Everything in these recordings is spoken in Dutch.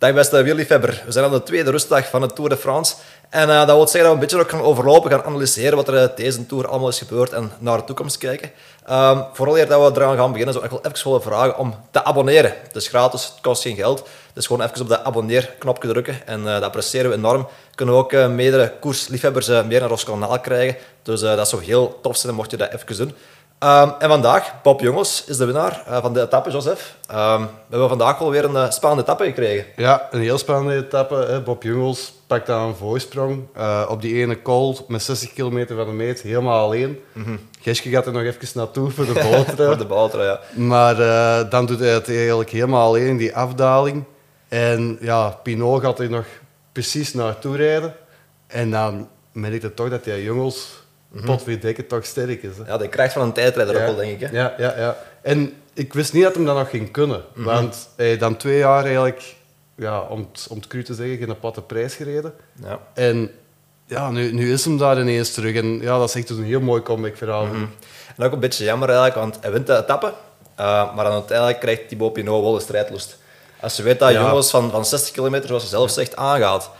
Dag beste wielerliefhebber. We zijn aan de tweede rustdag van de Tour de France. En eh, dat wil zeggen dat we een beetje ook gaan overlopen, gaan analyseren wat er eh, deze Tour allemaal is gebeurd en naar de toekomst kijken. Um, vooral eer dat we eraan gaan beginnen, zou ik wel even willen vragen om te abonneren. Het is gratis, het kost geen geld. Dus gewoon even op de abonneer-knopje drukken en uh, dat appreciëren we enorm. Kunnen we ook meerdere koersliefhebbers meer naar ons kanaal krijgen. Dus dat zou heel tof zijn mocht je dat even doen. Um, en vandaag, Bob Jongens is de winnaar uh, van de etappe, Joseph. Um, we hebben vandaag alweer een uh, spannende etappe gekregen. Ja, een heel spannende etappe. Hè. Bob Jongens pakt aan een voorsprong uh, op die ene call met 60 kilometer van de meet, helemaal alleen. Mm -hmm. Geske gaat er nog even naartoe voor de boter. voor de boter, ja. Maar dan doet hij het eigenlijk helemaal alleen in die afdaling. En ja, Pinot gaat er nog precies naartoe rijden. En dan merkt het toch dat die Jongens Mm -hmm. potverdikke toch sterk is. Hè. Ja, de kracht van een tijdrijder ja. denk ik. Hè? Ja, ja, ja. En ik wist niet dat hem dat nog ging kunnen. Mm -hmm. Want hij dan twee jaar eigenlijk, ja, om, het, om het cru te zeggen, geen platte prijs gereden. Ja. En ja, nu, nu is hem daar ineens terug. En ja, dat is echt dus een heel mooi comeback verhaal. Mm -hmm. En ook een beetje jammer eigenlijk, want hij wint de etappe. Uh, maar dan uiteindelijk krijgt Thibaut Pinot wel de strijdlust. Als je weet dat ja. jongens van, van 60 kilometer, zoals hij zelf zegt, aangaat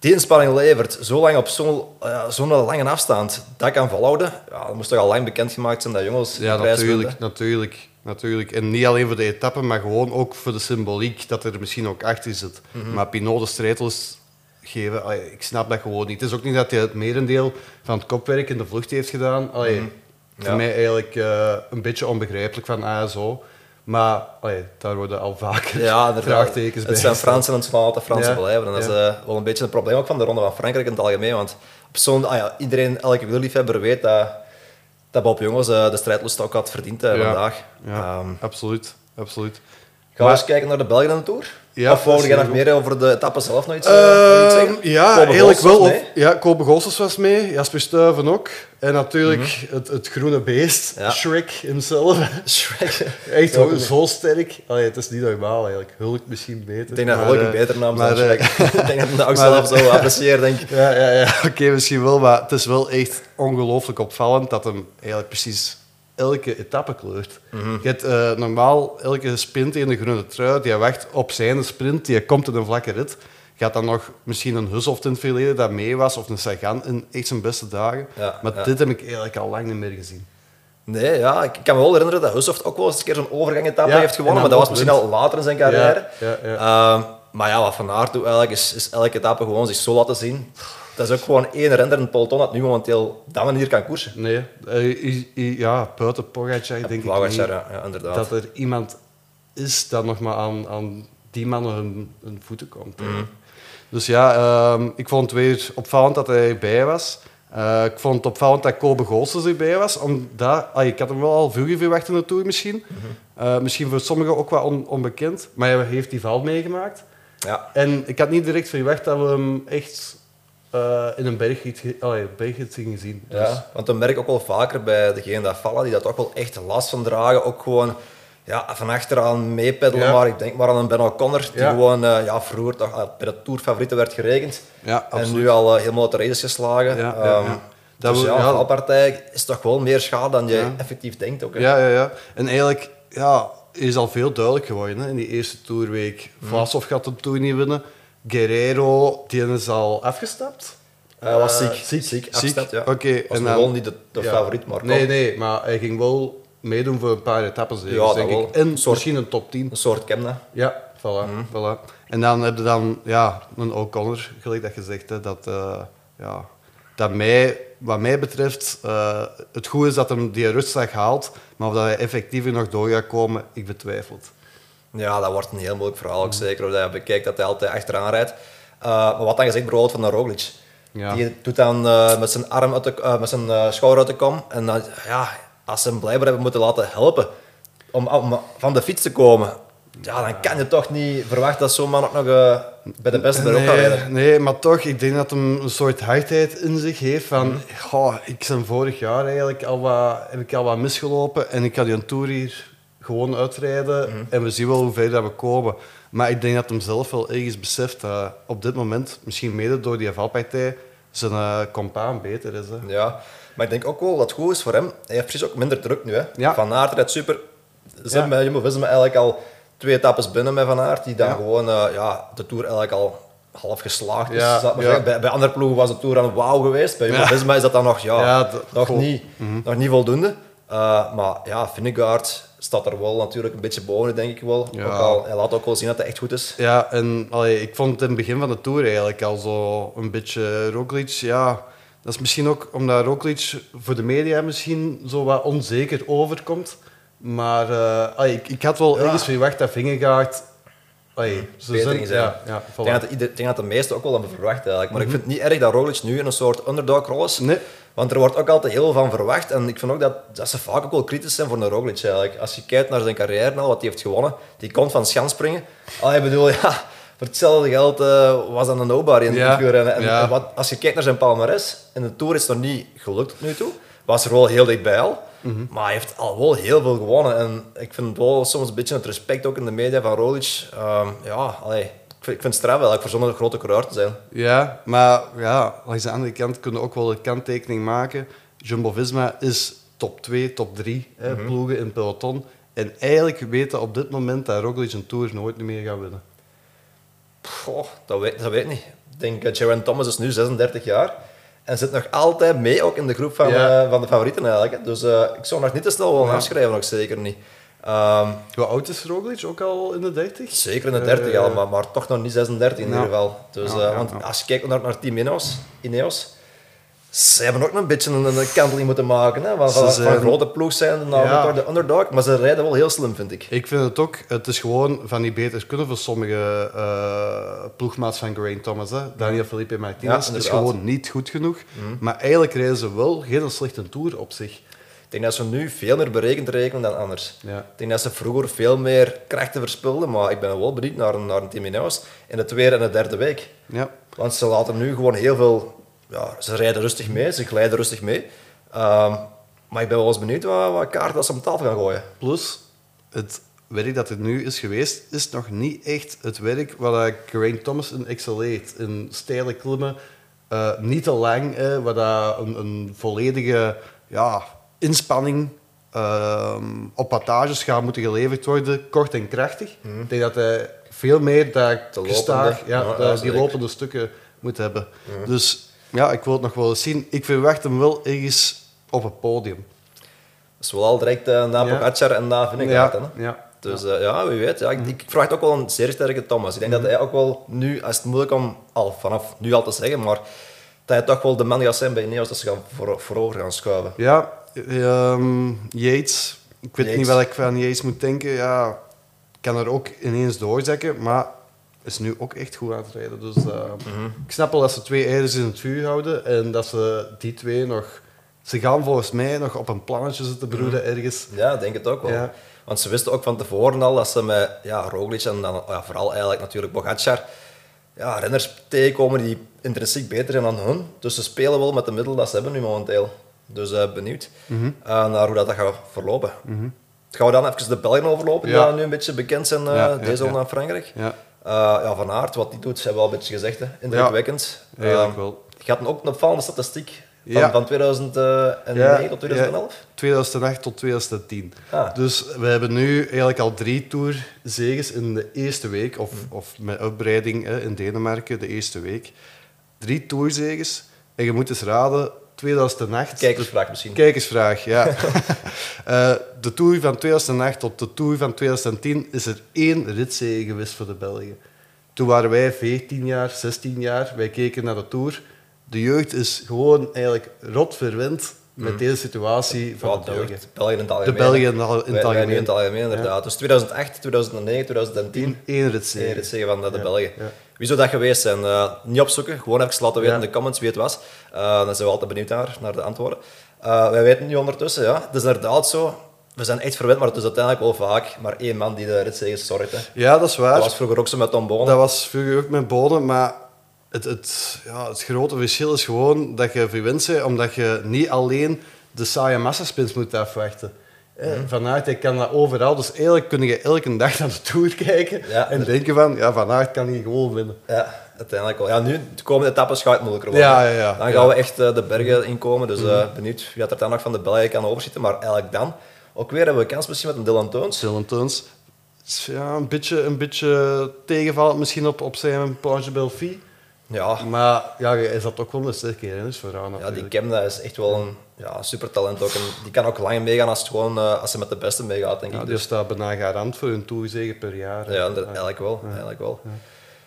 die inspanning levert, zo lang op zo'n uh, zo lange afstand, dat kan volhouden. Ja, dat moest toch al lang bekendgemaakt zijn dat jongens Ja, natuurlijk, natuurlijk, natuurlijk. En niet alleen voor de etappe, maar gewoon ook voor de symboliek dat er misschien ook achter zit. Mm -hmm. Maar Pinot de strijdels geven, allee, ik snap dat gewoon niet. Het is ook niet dat hij het merendeel van het kopwerk in de vlucht heeft gedaan. Allee, mm -hmm. Voor ja. mij eigenlijk uh, een beetje onbegrijpelijk van ASO. Maar allee, daar worden al vaker ja, vraagtekens bij. Het zijn Fransen en het zal altijd Fransen ja. blijven. En dat is uh, wel een beetje een probleem ook van de Ronde van Frankrijk in het algemeen. Want op zo'n, ah ja, iedereen, elke wielerliefhebber weet dat, dat Bob Jongens uh, de strijdlust ook had verdiend uh, vandaag. Ja, um, absoluut. absoluut. Gaan we eens kijken naar de Belgen aan de Tour? Ja, of wou je nog meer over de etappe zelf nog iets, uh, iets? Ja, Kobe eigenlijk wel. Op, ja, Kobe was mee, Jasper Stuyven ook. En natuurlijk mm -hmm. het, het groene beest, ja. Shrek himself. Shrek. Echt ja, zo sterk. Allee, het is niet normaal eigenlijk. Hulk misschien beter. Ik denk dat Hulk een beter naam is dan Ik denk dat dat ook zelf zo apprecieert, denk ik. Ja, ja, ja. oké, okay, misschien wel. Maar het is wel echt ongelooflijk opvallend dat hem eigenlijk precies elke etappe kleurt. Mm -hmm. Je hebt uh, normaal elke sprint in de groene trui, die wacht op zijn sprint, die komt in een vlakke rit. Gaat dan nog misschien een Hushoft in het verleden dat mee was, of een Sagan in echt zijn beste dagen. Ja, maar ja. dit heb ik eigenlijk al lang niet meer gezien. Nee, ja, ik kan me wel herinneren dat Hushoft ook wel eens een keer zo'n overgang-etappe ja, heeft gewonnen, maar dat was misschien al later in zijn carrière. Uh, maar ja, wat Van Aert doet eigenlijk, is, is elke etappe gewoon zich zo laten zien dat is ook gewoon één het peloton dat nu momenteel op dat manier kan koersen. Nee, uh, ja, buiten Pogacar denk Pogacar, ik niet ja, inderdaad. dat er iemand is dat nog maar aan, aan die mannen hun, hun voeten komt. Mm. Dus ja, uh, ik vond het weer opvallend dat hij erbij was. Uh, ik vond het opvallend dat Kobe Goossens erbij was. Omdat, ah, ik had hem wel al veel verwacht in de Tour misschien. Mm -hmm. uh, misschien voor sommigen ook wel on, onbekend. Maar hij heeft die val meegemaakt. Ja. En ik had niet direct verwacht dat we hem echt uh, in een bergrit, allee, bergrit zien zien. Dus. Ja, want dan merk ik ook wel vaker bij degenen dat vallen, die dat ook wel echt last van dragen. Ook gewoon ja, van achteraan meepeddelen. Ja. Maar ik denk maar aan een Ben O'Connor, die ja. gewoon uh, ja, vroeger toch, uh, bij de Tourfavorieten werd gerekend. Ja, en nu al helemaal uit de race is geslagen. Ja, ja, um, dat dus ja, ja, valpartij is toch wel meer schade dan je effectief denkt. Ook, hè? ja, ja, ja. En eigenlijk ja, is al veel duidelijk geworden hè, in die eerste Tourweek. Mm. Vlasov gaat de Tour niet winnen. Guerrero, die is al afgestapt. Hij was ziek. Uh, ziek, ziek, afgestapt, ja. Oké. Okay, was gewoon niet de, de ja. favoriet, maar Nee, nee, maar hij ging wel meedoen voor een paar etappes, ja, denk ik. En soort, misschien een top 10. Een soort Kemna. Ja, voilà, mm. voilà. En dan heb je dan ja, een O'Connor, gelijk dat je zegt, hè, dat, uh, ja, dat mij, wat mij betreft uh, het goed is dat hem die rustdag haalt, maar of dat hij effectief nog door gaat komen, ik betwijfel het. Ja, dat wordt een heel moeilijk verhaal. Ook zeker als je bekijkt dat hij altijd achteraan rijdt. Uh, maar wat dan gezegd bijvoorbeeld van de Roglic. Ja. Die doet dan uh, met zijn arm uit de, uh, met zijn schouder uit de kom. En dan, ja, als ze hem blijkbaar hebben moeten laten helpen om, om, van de fiets te komen, ja, dan kan je toch niet verwachten dat zo'n man ook nog bij de beste erop nee, gaat rijden. Nee, maar toch, ik denk dat hij een soort hardheid in zich heeft van, mm. oh, ik ben vorig jaar eigenlijk al wat, heb ik al wat misgelopen en ik ga die een tour hier gewoon uitrijden mm. en we zien wel hoe ver dat we komen. Maar ik denk dat hem zelf wel ergens beseft dat op dit moment, misschien mede door die valpartij, zijn uh, compaan beter is. Hè. Ja, maar ik denk ook wel dat het goed is voor hem. Hij heeft precies ook minder druk nu. Hè. Ja. Van Aert rijdt super. Ze ja. Jumbo-Visma eigenlijk al twee etappes binnen met Van Aert, die dan Ja. gewoon eh, ja, de Tour eigenlijk al half geslaagd is. Ja, ja. Bij, bij andere ploegen was de Tour dan wauw geweest. Bij Jumbo-Visma is dat dan nog, ja, nog, goh. Mhm. niet, nog niet voldoende. Uh, maar ja, Vingegaard staat er wel natuurlijk een beetje boven, denk ik wel. Ja. Ook al, hij laat ook wel zien dat hij echt goed is. Ja, en allee, ik vond het in het begin van de Tour eigenlijk al zo een beetje Roglic. Ja, dat is misschien ook omdat Roglic voor de media misschien zo wat onzeker overkomt. Maar eh, allee, ik, ik had wel Ja. ergens verwacht dat Vingegaard... Allee, ze zijn-. Ja, ja, Ik voilà. denk dat, ieder- ik denk dat de meesten ook wel hebben verwacht eigenlijk. Maar ik vind het niet erg dat Roglic nu in een soort underdog-rol is. Nee. Want er wordt ook altijd heel veel van verwacht. En ik vind ook dat, dat ze vaak ook wel kritisch zijn voor een Roglic eigenlijk. Als je kijkt naar zijn carrière nou, wat hij heeft gewonnen. Die komt van schansspringen. Allee, ik bedoel, ja, voor hetzelfde geld eh, was dat een nobody in Ja, wielrennen. En, ja. en wat, als je kijkt naar zijn palmarès, in de Tour is het nog niet gelukt tot nu toe. Was er wel heel dichtbij al. Mhm. Maar hij heeft al wel heel veel gewonnen. En ik vind wel soms een beetje het respect ook in de media van Roglic. Ehm, ja, allee, ik vind, ik het straf eigenlijk voor zo'n grote coureur te zijn. Ja, maar ja, langs de andere kant kunnen we ook wel de kanttekening maken. Jumbo-Visma is top 2, top 3 Mhm. ploegen in peloton. En eigenlijk weten op dit moment dat Roglic een Tour nooit meer gaat winnen. Dat weet, dat weet ik niet. Ik denk, uh, Geraint Thomas is nu 36 jaar en zit nog altijd mee ook in de groep van, Ja. eh, van de favorieten eigenlijk. Dus eh, ik zou nog niet te snel willen Ja. afschrijven, nog zeker niet. Ehm, Hoe oud is Roglic? Ook al in de 30? zeker in de 30 Eh, al, maar, maar toch nog niet 36 in ja. ieder geval. Dus, Ja, eh, ja, want als je kijkt naar, naar Team Ineos, Ineos, ze hebben ook nog een beetje een, een kanteling moeten maken. Hè? Van, Ze van, van zijn- een grote ploeg zijn naar de underdog, maar ze rijden wel heel slim, vind ik. Ik vind het ook, het is gewoon van die beter kunnen voor sommige eh ploegmaats van Geraint Thomas. Hè. Daniel Felipe Martinez Ja, is gewoon niet goed genoeg. Maar eigenlijk rijden ze wel geen slechte Tour op zich. Ik denk dat ze nu veel meer berekend rekenen dan anders. Ja. Ik denk dat ze vroeger veel meer krachten verspilden, maar ik ben wel benieuwd naar, een- naar een team Ineos in de tweede en de derde week. Ja. Want ze laten nu gewoon heel veel... Ja, ze rijden rustig mee, ze glijden rustig mee. Ehm, maar ik ben wel eens benieuwd wat, wat kaarten dat ze op tafel gaan gooien. Plus, het werk dat er nu is geweest, is nog niet echt het werk waar Geraint Thomas in excelleert. In steile klimmen, eh, niet te lang, eh, waar dat een, een volledige ja, inspanning ehm, op pattages gaat moeten geleverd worden, kort en krachtig. Ik denk dat hij veel meer dat gestaag, ja, Ja, ja, die lopende stukken moet hebben. Dus ja, ik wil het nog wel eens zien. Ik verwacht hem wel ergens op het podium. Dat is wel al direct eh, na Ja. Pogacar en na Vingegaard. Ja, hè. ja. Dus eh, ja, wie weet. Ja, ik, ik verwacht ook wel een zeer sterke Thomas. Ik denk Mhm. dat hij ook wel nu, als het moeilijk om al vanaf nu al te zeggen, maar dat hij toch wel de man gaat zijn bij Ineos dat ze gaan voor, voorover gaan schuiven. Ja, ehm, Yates. Ik weet Yates. niet wat ik van Yates moet denken. Ja, kan er ook ineens doorzakken, maar is nu ook echt goed aan het rijden. Dus eh, ik snap wel dat ze twee eieren in het vuur houden en dat ze die twee nog... Ze gaan volgens mij nog op een plannetje zitten broeden ergens. Ja, denk het ook wel. Ja. Want ze wisten ook van tevoren al dat ze met ja, Roglic en dan ja, vooral eigenlijk natuurlijk Pogacar ja, renners tegenkomen die intrinsiek beter zijn dan hun. Dus ze spelen wel met de middelen dat ze hebben nu momenteel. Dus eh, benieuwd Mhm. eh, naar hoe dat, dat gaat verlopen. Gaan we dan even de Belgen overlopen, die Ja. nu een beetje bekend zijn, eh, Ja, ja, deze ja. naar Frankrijk. Ja, ja, van Aert, wat die doet, hebben we al een beetje gezegd. Hè. Indrukwekkend. eigenlijk Eh, wel. Je had ook een opvallende statistiek van, Ja. van 2009 Ja, tot 2011. 2008 tot 2010. Ah. Dus we hebben nu eigenlijk al drie tourzeges in de eerste week, of, of met uitbreiding hè, in Denemarken, de eerste week. Drie tourzeges. En je moet eens raden, 2008... Kijkersvraag misschien. Kijkersvraag, ja. Eh, de Tour van 2008 tot de Tour van 2010 is er één ritzege geweest voor de Belgen. Toen waren wij 14 jaar, 16 jaar. Wij keken naar de Tour. De jeugd is gewoon eigenlijk rot verwend met deze situatie van Ja, de de Belgen. jeugd, België in het De algemeen. Belgen in het al- in Wij- het algemeen. algemeen, inderdaad. Dus 2008, 2009, 2010. Eén ritzege. Nee, dat zeggen van de, de Ja, Belgen. Wie zou dat geweest zijn? Eh, niet opzoeken, gewoon even laten weten Ja. in de comments wie het was. Eh, dan zijn we altijd benieuwd naar, naar de antwoorden. Eh, wij weten nu ondertussen, ja, het is inderdaad zo. We zijn echt verwend, maar het is uiteindelijk wel vaak maar één man die de ritzegers zorgt. Hè. Ja, dat is waar. Dat was vroeger ook zo met Tom Bonen. Dat was vroeger ook met Boden, maar het, het, ja, het grote verschil is gewoon dat je verwend bent, omdat je niet alleen de saaie massaspins moet afwachten. Eh, Mhm. Van Aert hij kan dat overal, dus eigenlijk kun je elke dag naar de Tour kijken Ja, en denken van, ja, Van Aert kan hier gewoon winnen. Ja, uiteindelijk wel. Ja, nu, de komende etappes gaat het moeilijker worden. Ja, ja, ja. Dan Ja. gaan we echt eh, de bergen inkomen. Dus eh, benieuwd wie dat er dan nog van de Belgen kan overzitten. Maar eigenlijk dan, ook weer hebben we kans misschien met een Dylan Teuns. Dylan Teuns, ja, een, beetje, een beetje tegenvallend misschien op, op zijn Planche Belfi. Ja, Maar ja, hij zat ook wel een sterke renners vooraan ja die. Kemna is echt wel een ja, super talent ook. En die kan ook lang meegaan als, het gewoon, eh, als ze met de beste meegaat, denk Ja, ik. die Dus, staat bijna garant voor een toerzegen per jaar. ja, eigenlijk wel. Eigenlijk wel.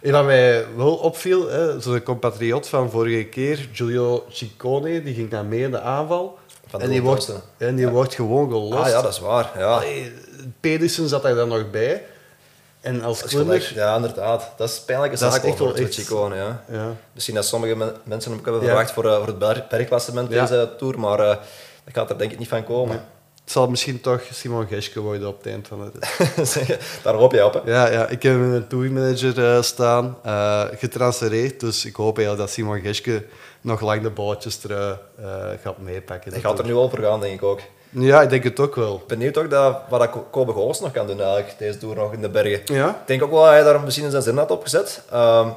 En wat mij wel opviel, zo'n compatriot van vorige keer, Giulio Ciccone, die ging dan mee in de aanval. Van en die, wordt, en die wordt gewoon gelost. Ah ja, dat is waar. Ja. Pedersen zat daar dan nog bij. En als klimmer... Ja, inderdaad. Dat is pijnlijke Dat is zaak echt voor wel het echt- Chicone, ja. Ja. Misschien dat sommige men- mensen hem ook hebben Ja. verwacht voor, eh, voor het ber- bergklassement Ja. deze Tour, maar eh, dat gaat er denk ik niet van komen. Het zal misschien toch Simon Geske worden op het eind van het... Daar hoop je op, hè. Ja, ja, ik heb hem in een tourmanager eh, staan, eh getransfereerd. Dus ik hoop eigenlijk dat Simon Geske nog lang de balletjes er gaat meepakken. Dat gaat er nu voor gaan, denk ik ook. Ja, ik denk het ook wel. Benieuwd ook dat, wat Kobe Gools nog kan doen eigenlijk, deze Tour nog in de bergen. Ja? Ik denk ook wel dat hij daar misschien in zijn zin had opgezet. Ehm,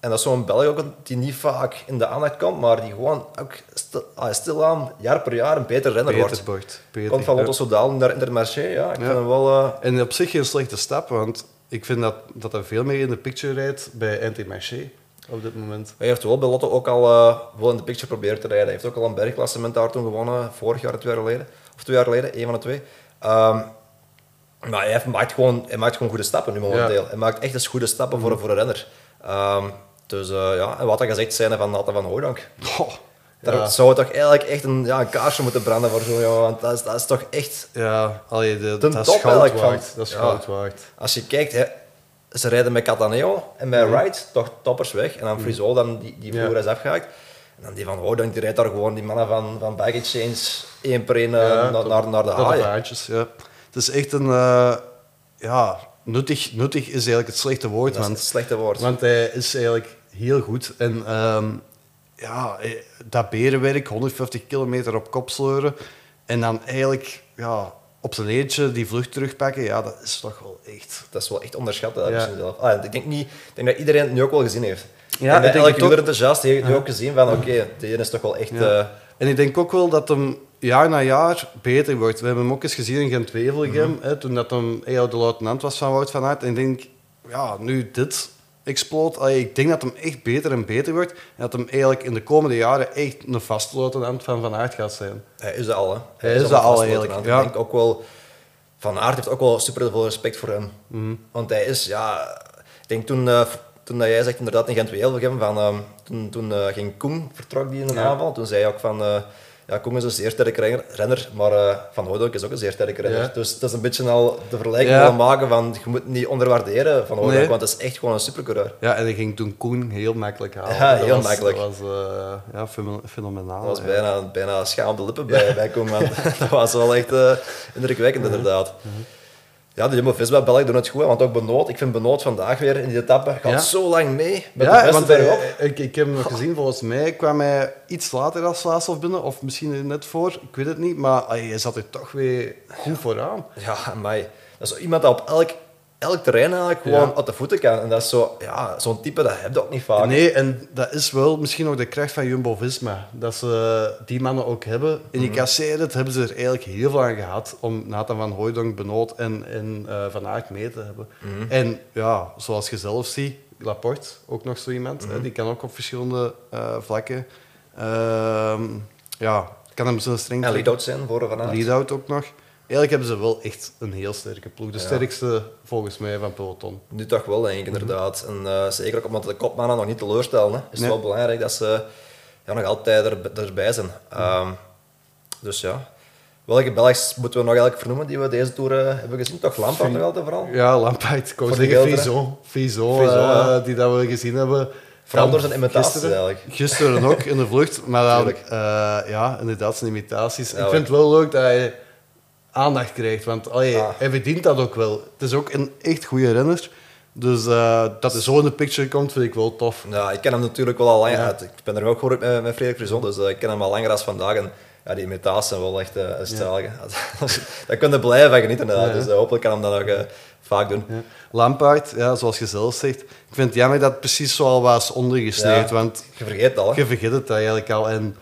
en dat is zo'n Belg ook die niet vaak in de aandacht komt, maar die gewoon ook stil, ah, stilaan, jaar per jaar, een beter renner wordt. Bort. Peter, Komt van. Lotto Soudal naar Intermarché, ja. Ik Ja. vind hem wel... eh, En op zich geen slechte stap, want ik vind dat, dat hij veel meer in de picture rijdt bij Anti-Marché op dit moment. Hij heeft wel bij Lotto ook al eh, wel in de picture proberen te rijden. Hij heeft ook al een bergklassement daar toen gewonnen, vorig jaar, twee jaar geleden. Of twee jaar geleden, één van de twee. Ehm, maar hij, heeft- maakt gewoon, hij maakt gewoon goede stappen nu momenteel. Hij maakt echt eens goede stappen voor, voor een renner. Ehm, dus eh, ja, en wat dat gezegd zijn van Nathan van Hooydonk. Goh, Daar ja. zou toch eigenlijk echt een, ja, een kaarsje moeten branden voor zo'n jongen. Want dat is, dat is toch echt... Ja, allee, de, De dat is top waard. van- Dat is ja. goud waard. Als je kijkt, hè, ze rijden met Cataneo en met Wright toch toppers weg. En dan Friso, dan die, die Ja. vroeger is afgehaakt. En dan die van Hooydonk, die rijdt daar gewoon die mannen van, van Baggage Change één per één eh, Ja, naar, tot- naar, naar de haaien. ja. Het is echt een... eh, ja, nuttig, nuttig is eigenlijk het slechte woord, Dat want het slechte woord. Want hij is eigenlijk heel goed. En ehm, ja, dat berenwerk, 150 kilometer op kop sleuren. En dan eigenlijk ja, op zijn eentje die vlucht terugpakken. Ja, dat is toch wel echt... Dat is wel echt onderschat, dat Ja. zelf. Ah, ik, denk niet, ik denk dat iedereen het nu ook wel gezien heeft. Ja, en ik denk elke ook. wielerenthousiast heeft heeft ook gezien van, oké, die ene is toch wel echt... Ja. eh, En ik denk ook wel dat hem jaar na jaar beter wordt. We hebben hem ook eens gezien in Gent-Wevelgem, hè, toen dat hem de luitenant was van Wout van Aert. En ik denk, ja, nu dit exploot, allee, ik denk dat hem echt beter en beter wordt. En dat hem eigenlijk in de komende jaren echt een vaste luitenant van Van Aert gaat zijn. Hij is dat al, hè. Hij is dat al, eigenlijk, ja. Ik denk ook wel... Van Aert heeft ook wel super veel respect voor hem. Mhm. Want hij is, ja... Ik denk toen, eh, toen dat jij zegt inderdaad in Gent-Wevelgem, van... ehm, toen toen eh, ging Koen, vertrok die in een Ja. aanval. Toen zei hij ook van... eh, ja, Koen is een zeer sterke renner, maar eh, Van Hooydonk is ook een zeer sterke renner. Ja. Dus het is een beetje al de vergelijking Ja. maken van... Je moet niet onderwaarderen Van Hooydonk, Nee. want het is echt gewoon een supercoureur. Ja, en hij ging toen Koen heel makkelijk halen. Ja, Dat heel was, makkelijk. Dat was ja, fenomen- fenomenaal. Dat was ja. bijna, bijna schaam op de lippen bij, bij Koen, want dat was wel echt indrukwekkend inderdaad. Ja, de Jumbo-Visma België doen het goed, want ook Benoot, ik vind Benoot vandaag weer in die etappe, gaat Ja. zo lang mee met ja, de beste want bergop. hij- ik, ik heb hem nog gezien, volgens mij kwam hij iets later als Vlaashoff binnen, of misschien net voor, ik weet het niet, maar hij zat er toch weer goed vooraan. Ja, maar dat is iemand dat op elk, elk terrein eigenlijk gewoon Ja. uit de voeten kan. En dat is zo, ja, zo'n type, dat heb je ook niet vaak. Nee, en dat is wel misschien ook de kracht van Jumbo-Visma, dat ze die mannen ook hebben. In die kasseert hebben ze er eigenlijk heel veel aan gehad om Nathan van Hooijdonk, Benoot en, en eh, Van Aert mee te hebben. En ja, zoals je zelf ziet, Laporte, ook nog zo iemand, hè, die kan ook op verschillende eh, vlakken. Ehm, ja, kan hem zo'n streng En lead-out zijn voor Van Aert. Ook nog. Eigenlijk hebben ze wel echt een heel sterke ploeg. De Ja. sterkste volgens mij van peloton. Nu toch wel, denk ik, inderdaad. En eh, zeker ook omdat de kopmannen nog niet teleurstellen. Hè. Is het Nee. wel belangrijk dat ze ja, nog altijd er, erbij zijn. Ehm, dus ja. Welke Belgs moeten we nog eigenlijk vernoemen die we deze Tour eh, hebben gezien? Toch Lampaard nog altijd vooral? Ja, Lampaard. Ik zeggen Fizo, eh, die dat we gezien hebben. Vooral door zijn imitaties gisteren. eigenlijk. Gisteren ook in de vlucht. Maar dan, ja, inderdaad, zijn imitaties. Ja, ik vind het wel leuk dat hij aandacht krijgt. Want allee, Ah. hij verdient dat ook wel. Het is ook een echt goede renner. Dus eh, dat hij zo in de picture komt, vind ik wel tof. Ja, ik ken hem natuurlijk wel al langer. Ja. uit. Ik ben er ook gehoord met, met Frederik Frison, dus eh, ik ken hem al langer als vandaag. En ja, die imitaties zijn wel echt uh, een stijl. Daar kun je blijven van genieten. Ja. Dus eh, hopelijk kan hem dat nog eh, vaak doen. Ja. Lampaard, ja, zoals je zelf zegt. Ik vind het jammer dat het precies zo al was ondergesneeuwd. Ja. Want Je vergeet het al. Hè? je vergeet het eigenlijk al. En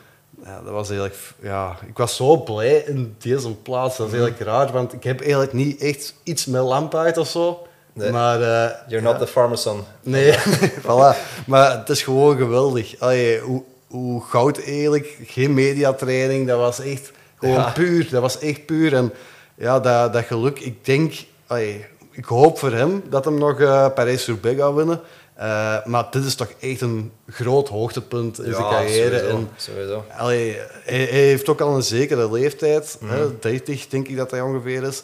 ja, dat was eigenlijk... Ja, ik was zo blij in deze plaats. Dat is eigenlijk raar, want ik heb eigenlijk niet echt iets met Lampaard of zo. Nee. Maar... eh, You're not the farmer's son. Nee, voilà. Maar het is gewoon geweldig. Allee, hoe, hoe goud eigenlijk, geen mediatraining, dat was echt gewoon Ja. puur. Dat was echt puur. En ja, dat, dat geluk, ik denk, allee, ik hoop voor hem dat hem nog eh Parijs-Roubaix gaat winnen. Eh, maar dit is toch echt een groot hoogtepunt in zijn carrière. Sowieso. En, sowieso. allee, hij, hij heeft ook al een zekere leeftijd, Mhm. hè, 30 denk ik dat hij ongeveer is.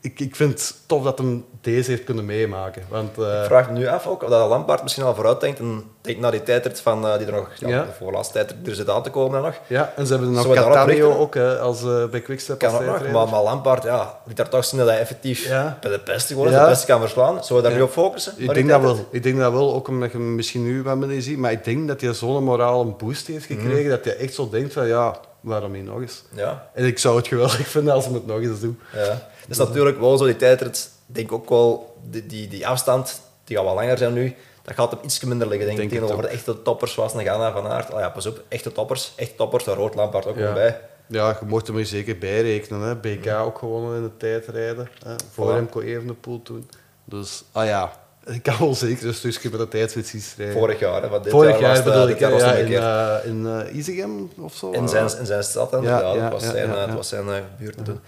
Ik, ik vind het tof dat hem deze heeft kunnen meemaken. Want, eh, Ik vraag me nu af ook, of dat Lampaard misschien al vooruit denkt en denkt naar die tijdrit van, eh, die er nog, ja, Ja. de voorlaatste tijdrit die er zit aan te komen nog. Ja, en ze hebben nog ook hè, als eh, bij Quickstep. Kan ook nog, maar, maar Lampaard, ja, liet daar toch zien dat hij effectief Ja. bij de beste is, Ja. de beste kan verslaan. Zullen we daar nu op focussen? Ik denk die dat wel. Ik denk dat wel, ook omdat je hem misschien nu wat minder ziet, maar ik denk dat hij zo'n morale boost heeft gekregen, Mhm. dat hij echt zo denkt van, ja, waarom niet nog eens? Ja, En ik zou het geweldig vinden als hij het nog eens doet. ja. Het is natuurlijk wel zo, die tijdrit, denk ik ook wel, die, die, die afstand, die gaat wel langer zijn nu, dat gaat hem iets minder liggen, denk ik, Denk het tegenover de echte toppers zoals een Ghana van Aert. Oh ja, pas op, echte toppers, echte toppers, daar hoort Lampaard ook Ja. wel bij. Ja, je mocht hem er zeker bij rekenen. Hè. BK ook gewonnen in de tijdrijden. Hè. Voor Voilà. Remco Evenepoel toen. Dus, ah ja, ik kan wel zeker een stukje met de tijdfiets rijden. Vorig jaar, hè, want dit Vorig jaar, jaar was het, bedoel ik, jaar was ja, het een in, keer. eh in eh Isegem of zo. In zijn, in zijn stad, dan. Ja, dat was zijn, eh, het was zijn buurt toen.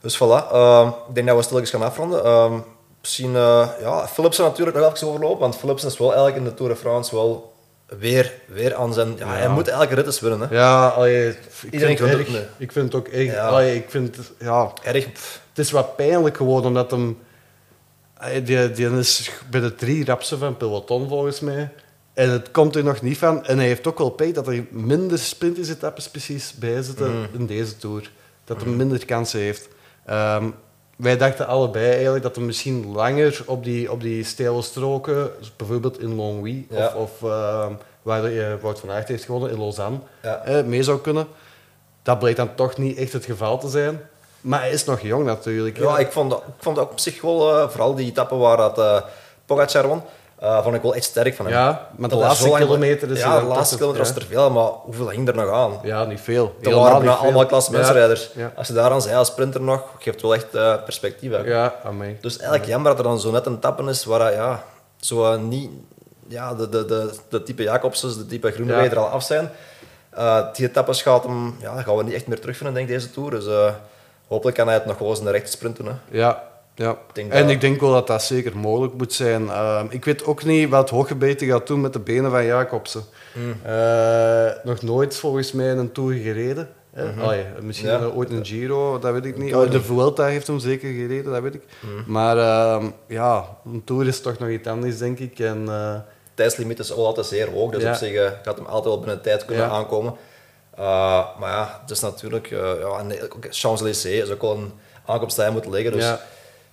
Dus voilà, ehm, ik denk dat we stilletjes gaan afronden. Ehm, misschien, ja, Philipsen natuurlijk nog even overlopen, want Philipsen is wel eigenlijk in de Tour de France wel weer, weer aan zijn... Ja, hij moet elke rit eens winnen, hè. Ja, allee, ik, Iedereen vind het het erg. ik vind het ook echt... Ja. allee, ik vind het, ja, Erg, het is wat pijnlijk geworden, omdat hem... Die, die is bij de drie rapsen van peloton, volgens mij. En het komt er nog niet van. En hij heeft ook wel pech dat er minder sprinters-etappes precies bij zitten Mm. in deze Tour. Dat hij minder kansen heeft. Ehm, wij dachten allebei eigenlijk dat hij misschien langer op die, op die steile stroken, bijvoorbeeld in Longwy, Ja. of, of ehm, waar hij, Wout van Aert heeft gewonnen, in Lausanne, Ja. eh, mee zou kunnen. Dat bleek dan toch niet echt het geval te zijn. Maar hij is nog jong natuurlijk. Ja, ik vond, ik vond dat op zich wel, eh, vooral die etappen waar dat eh Pogacar won, eh, vond ik wel echt sterk van hem. Ja, maar de laatste kilometer is Ja, de laatste kilometer was er veel, maar hoeveel ging er nog aan? Ja, niet veel. Dat Helemaal waren niet allemaal klassementsrijders. Ja, ja. Als je daar aan zei als sprinter nog, geeft wel echt perspectief. Hè. Ja, aan mij. Dus eigenlijk jammer dat er dan zo net een tappen is waar hij, ja, zo niet, ja, de, de, de, de type Jacobsens, de type Groenewegen er al af zijn. Die etappes gaat hem, ja, gaan we niet echt meer terugvinden, denk ik, deze Tour. Dus hopelijk kan hij het nog wel eens in de rechte sprint doen. Hè. Ja, ja. denk en dat- ik denk wel dat dat zeker mogelijk moet zijn. Ehm, ik weet ook niet wat Hooggebeten gaat doen met de benen van Jacobsen. Hmm. Eh, nog nooit volgens mij een Tour gereden. misschien Mhm. Ja. eh, ooit een Giro, dat weet ik niet. Oh, de. Vuelta heeft hem zeker gereden, dat weet ik. Mhm. Maar ehm, ja, een Tour is toch nog iets anders, denk ik. En, eh, Tijdslimiet is altijd zeer hoog, dus Ja. op zich eh, gaat hem altijd wel binnen de tijd kunnen Ja. aankomen. Eh, maar ja, het is natuurlijk, eh ja, en Champs-Élysées is ook wel een aankomst die hij moet liggen. Dus Ja.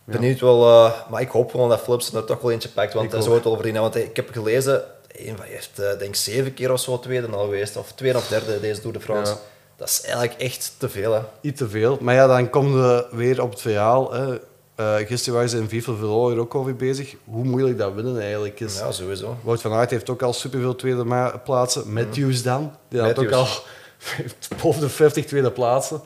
benieuwd wel, eh, maar ik hoop gewoon dat Philips er toch wel eentje pakt, want hij zou het wel verdienen. Want ik heb gelezen, een van, hij heeft denk zeven keer of zo tweede al geweest, of tweede of derde deze Tour de France. Ja. Dat is eigenlijk echt te veel. Hè. Iets te veel. Maar ja, dan komen we weer op het verhaal. Hè. Gisteren waren ze in Viva Velo er ook alweer bezig. Hoe moeilijk dat winnen eigenlijk is. Ja, sowieso. Wout van Aert heeft ook al superveel tweede plaatsen. Matthews dan. Die had ook al boven de 50 tweede plaatsen.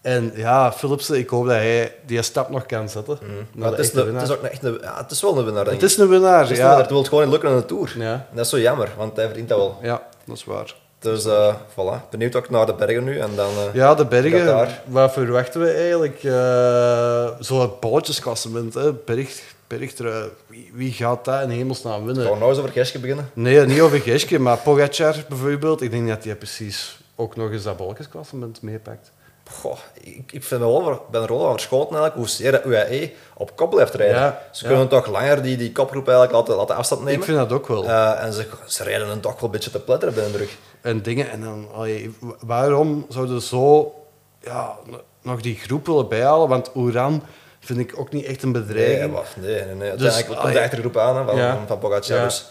En ja, Philipsen, ik hoop dat hij die stap nog kan zetten. de het is, de- het is ook echt een, ja, het is wel een winnaar, denk Het is een winnaar, Het is een ja. winnaar. Het wil gewoon niet lukken in de Tour. ja. En dat is zo jammer, want hij verdient dat wel. Ja, dat is waar. Dus eh voilà, benieuwd ook naar de bergen nu. En dan, eh, Ja, de bergen, wat verwachten we eigenlijk? Eh Zo'n balletjesklassement, hè? Berg, bergtrui. Wie, wie gaat dat in hemelsnaam winnen? gaan we nou eens over Geske beginnen? Nee, niet over Geske, maar Pogacar bijvoorbeeld. Ik denk dat hij precies ook nog eens dat balletjesklassement meepakt. Goh, ik, ik vind wel, ben er wel verschoten eigenlijk hoe zeer de UAE op kop blijft rijden. Ja, ze ja. kunnen toch langer die, die kopgroep eigenlijk laten, laten afstand nemen. Ik vind dat ook wel. Eh, en ze, ze rijden hem toch wel een beetje te pletteren binnen de rug. En dingen, en dan, allee, waarom zouden ze zo ja, nog die groep willen bijhalen? Want Oeran vind ik ook niet echt een Nee, bedreiging. wacht, nee, nee, nee. Dus, Uiteindelijk komt de achtergroep aan hè, van, ja. van, van Pogacar. Ja. Dus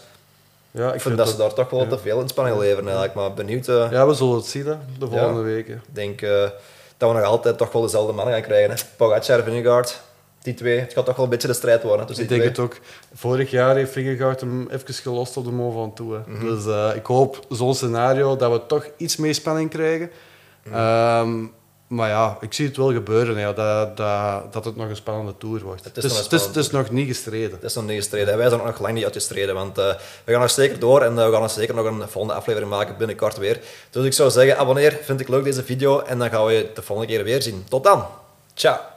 ja, ik vind dat ze daar toch wel te veel inspanning leveren eigenlijk. Maar benieuwd, eh, Ja, we zullen het zien hè, de volgende weken. ik denk eh, dat we nog altijd toch wel dezelfde mannen gaan krijgen. Hè. Pogacar, Vingegaard. Die twee, het gaat toch wel een beetje de strijd worden tussen Ik die denk twee. het ook. Vorig jaar heeft Vingegaard hem even gelost op de Mont Ventoux. hè. Mhm. Dus eh, ik hoop zo'n scenario dat we toch iets meer spanning krijgen. Mhm. Ehm, maar ja, ik zie het wel gebeuren, ja, dat, dat, dat het nog een spannende tour wordt. Het is het spannende het is nog niet gestreden. Het is nog niet gestreden. Wij zijn ook nog lang niet uitgestreden, want eh, we gaan nog zeker door en eh, we gaan nog zeker nog een volgende aflevering maken binnenkort weer. Dus ik zou zeggen, abonneer, vind ik leuk deze video en dan gaan we je de volgende keer weer zien. Tot dan. Ciao.